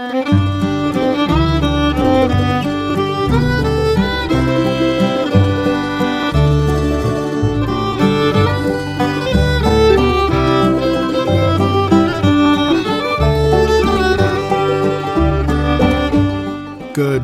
Good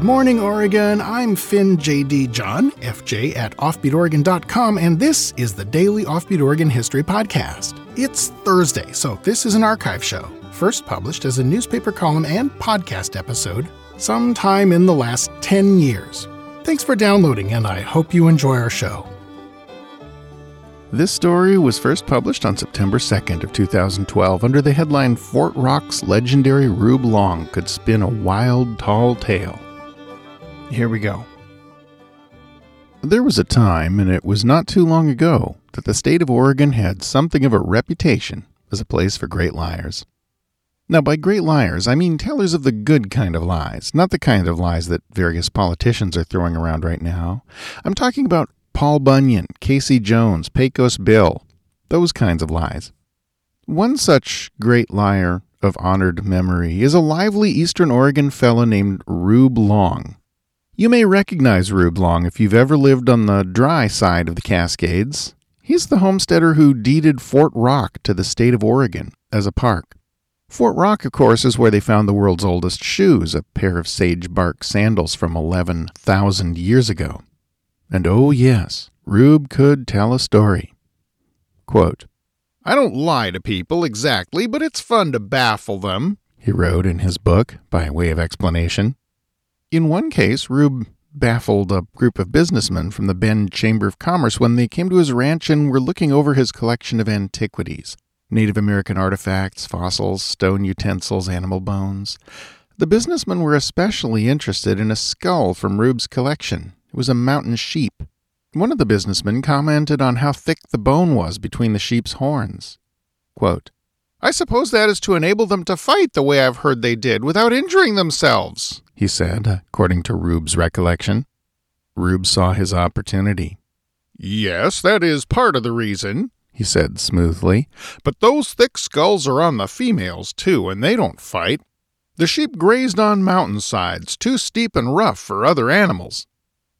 morning, Oregon. I'm Finn J.D. John, FJ at OffbeatOregon.com, and this is the Daily Offbeat Oregon History Podcast. It's Thursday, so this is an archive show, first published as a newspaper column and podcast episode sometime in the last 10 years. Thanks for downloading, and I hope you enjoy our show. This story was first published on September 2nd of 2012 under the headline Fort Rock's legendary Reub Long could spin a wild, tall tale. Here we go. There was a time, and it was not too long ago, that the state of Oregon had something of a reputation as a place for great liars. Now, by great liars, I mean tellers of the good kind of lies, not the kind of lies that various politicians are throwing around right now. I'm talking about Paul Bunyan, Casey Jones, Pecos Bill, those kinds of lies. One such great liar of honored memory is a lively Eastern Oregon fellow named Reub Long. You may recognize Reub Long if you've ever lived on the dry side of the Cascades. He's the homesteader who deeded Fort Rock to the state of Oregon as a park. Fort Rock, of course, is where they found the world's oldest shoes, a pair of sage bark sandals from 11,000 years ago. And oh, yes, Reub could tell a story. Quote, I don't lie to people exactly, but it's fun to baffle them, he wrote in his book by way of explanation. In one case, Reub baffled a group of businessmen from the Bend Chamber of Commerce when they came to his ranch and were looking over his collection of antiquities Native American artifacts, fossils, stone utensils, animal bones. The businessmen were especially interested in a skull from Reub's collection. It was a mountain sheep. One of the businessmen commented on how thick the bone was between the sheep's horns. Quote, I suppose that is to enable them to fight the way I've heard they did without injuring themselves, he said, according to Reub's recollection. Reub saw his opportunity. Yes, that is part of the reason, he said smoothly. But those thick skulls are on the females, too, and they don't fight. The sheep grazed on mountainsides, too steep and rough for other animals.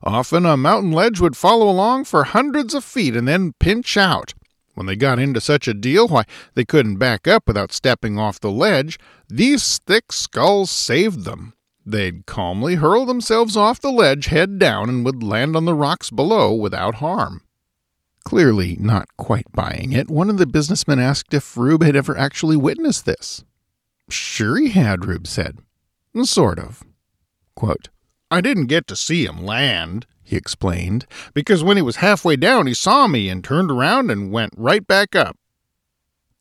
Often a mountain ledge would follow along for hundreds of feet and then pinch out. When they got into such a deal, why, they couldn't back up without stepping off the ledge. These thick skulls saved them. They'd calmly hurl themselves off the ledge head down and would land on the rocks below without harm. Clearly not quite buying it, one of the businessmen asked if Reub had ever actually witnessed this. Sure he had, Reub said. Sort of. Quote, I didn't get to see him land, he explained, because when he was halfway down he saw me and turned around and went right back up.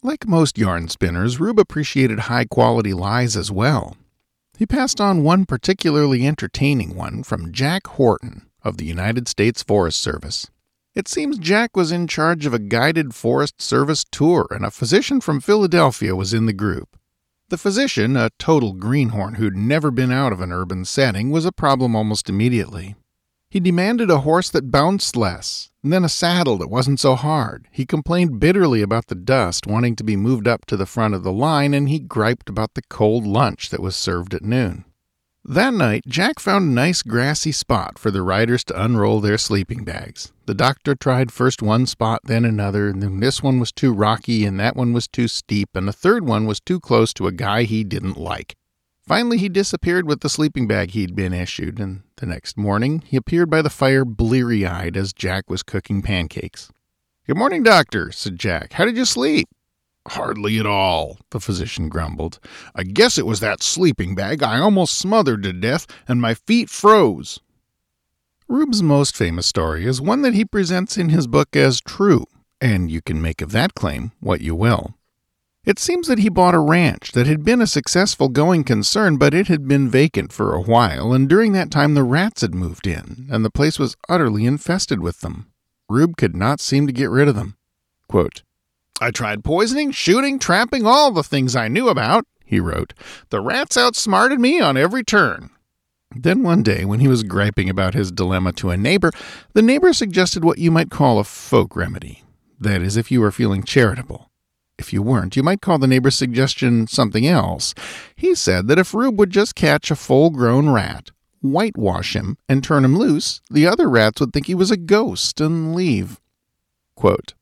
Like most yarn spinners, Reub appreciated high quality lies as well. He passed on one particularly entertaining one from Jack Horton of the United States Forest Service. It seems Jack was in charge of a guided Forest Service tour, and a physician from Philadelphia was in the group. The physician, a total greenhorn who'd never been out of an urban setting, was a problem almost immediately. He demanded a horse that bounced less, and then a saddle that wasn't so hard. He complained bitterly about the dust, wanting to be moved up to the front of the line, and he griped about the cold lunch that was served at noon. That night, Jack found a nice grassy spot for the riders to unroll their sleeping bags. The doctor tried first one spot, then another, and then this one was too rocky, and that one was too steep, and the third one was too close to a guy he didn't like. Finally, he disappeared with the sleeping bag he'd been issued, and the next morning he appeared by the fire bleary eyed as Jack was cooking pancakes. Good morning, doctor, said Jack. How did you sleep? Hardly at all, the physician grumbled. I guess it was that sleeping bag. I almost smothered to death, and my feet froze. Reub's most famous story is one that he presents in his book as true, and you can make of that claim what you will. It seems that he bought a ranch that had been a successful going concern, but it had been vacant for a while, and during that time the rats had moved in, and the place was utterly infested with them. Reub could not seem to get rid of them. Quote, I tried poisoning, shooting, trapping, all the things I knew about, he wrote. The rats outsmarted me on every turn. Then one day, when he was griping about his dilemma to a neighbor, the neighbor suggested what you might call a folk remedy. That is, if you were feeling charitable. If you weren't, you might call the neighbor's suggestion something else. He said that if Reub would just catch a full grown rat, whitewash him, and turn him loose, the other rats would think he was a ghost and leave. Quote,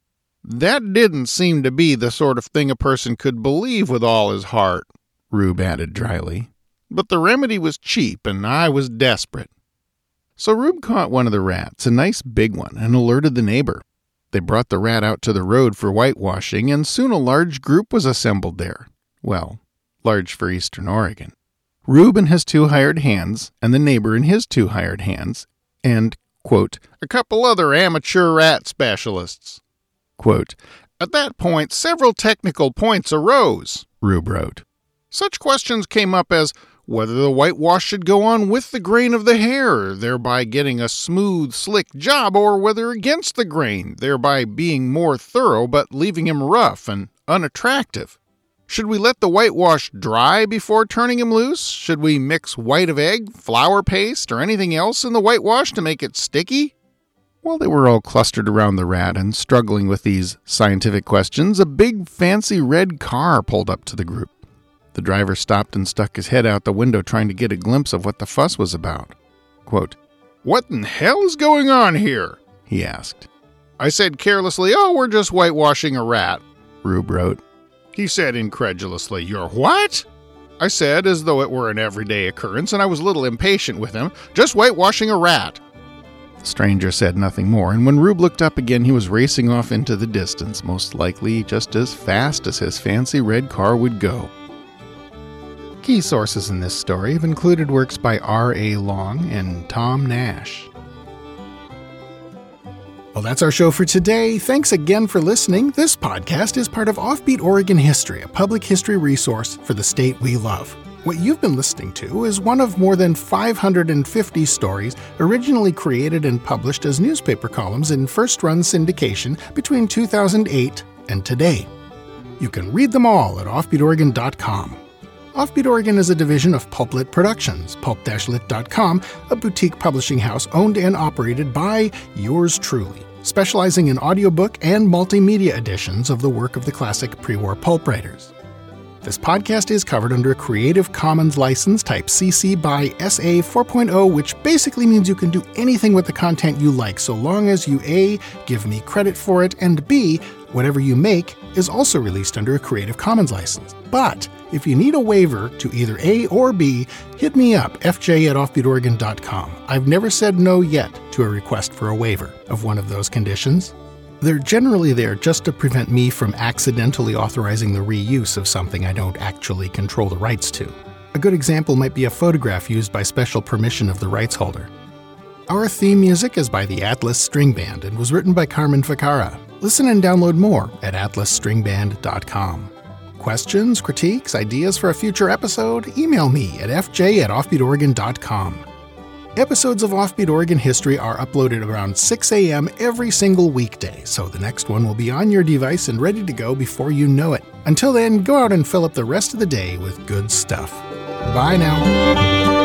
that didn't seem to be the sort of thing a person could believe with all his heart, Reub added dryly. But the remedy was cheap, and I was desperate. So Reub caught one of the rats, a nice big one, and alerted the neighbor. They brought the rat out to the road for whitewashing, and soon a large group was assembled there. Well, large for Eastern Oregon. Reub and his two hired hands, and the neighbor and his two hired hands, and, quote, a couple other amateur rat specialists. Quote, At that point, several technical points arose, Reub wrote. Such questions came up as whether the whitewash should go on with the grain of the hair, thereby getting a smooth, slick job, or whether against the grain, thereby being more thorough but leaving him rough and unattractive. Should we let the whitewash dry before turning him loose? Should we mix white of egg, flour paste, or anything else in the whitewash to make it sticky? While they were all clustered around the rat and struggling with these scientific questions, a big fancy red car pulled up to the group. The driver stopped and stuck his head out the window trying to get a glimpse of what the fuss was about. Quote, What in hell is going on here? he asked. I said carelessly, Oh, we're just whitewashing a rat, Reub wrote. He said incredulously, You're what? I said, as though it were an everyday occurrence, and I was a little impatient with him, just whitewashing a rat. The stranger said nothing more, and when Reub looked up again, he was racing off into the distance, most likely just as fast as his fancy red car would go. Key sources in this story have included works by R.A. Long and Tom Nash. Well, that's our show for today. Thanks again for listening. This podcast is part of Offbeat Oregon History, a public history resource for the state we love. What you've been listening to is one of more than 550 stories originally created and published as newspaper columns in first run syndication between 2008 and today. You can read them all at offbeatoregon.com. Offbeat Oregon is a division of Pulplit Productions, pulp-lit.com, a boutique publishing house owned and operated by yours truly, specializing in audiobook and multimedia editions of the work of the classic pre-war pulp writers. This podcast is covered under a Creative Commons license type CC by SA 4.0, which basically means you can do anything with the content you like so long as you A, give me credit for it, and B, whatever you make is also released under a Creative Commons license. But if you need a waiver to either A or B, hit me up, fj at offbeatoregon.com. I've never said no yet to a request for a waiver of one of those conditions. They're generally there just to prevent me from accidentally authorizing the reuse of something I don't actually control the rights to. A good example might be a photograph used by special permission of the rights holder. Our theme music is by the Atlas String Band and was written by Carmen Ficara. Listen and download more at atlasstringband.com. Questions, critiques, ideas for a future episode? Email me at fj at offbeatoregon.com. Episodes of Offbeat Oregon History are uploaded around 6 a.m. every single weekday, so the next one will be on your device and ready to go before you know it. Until then, go out and fill up the rest of the day with good stuff. Bye now.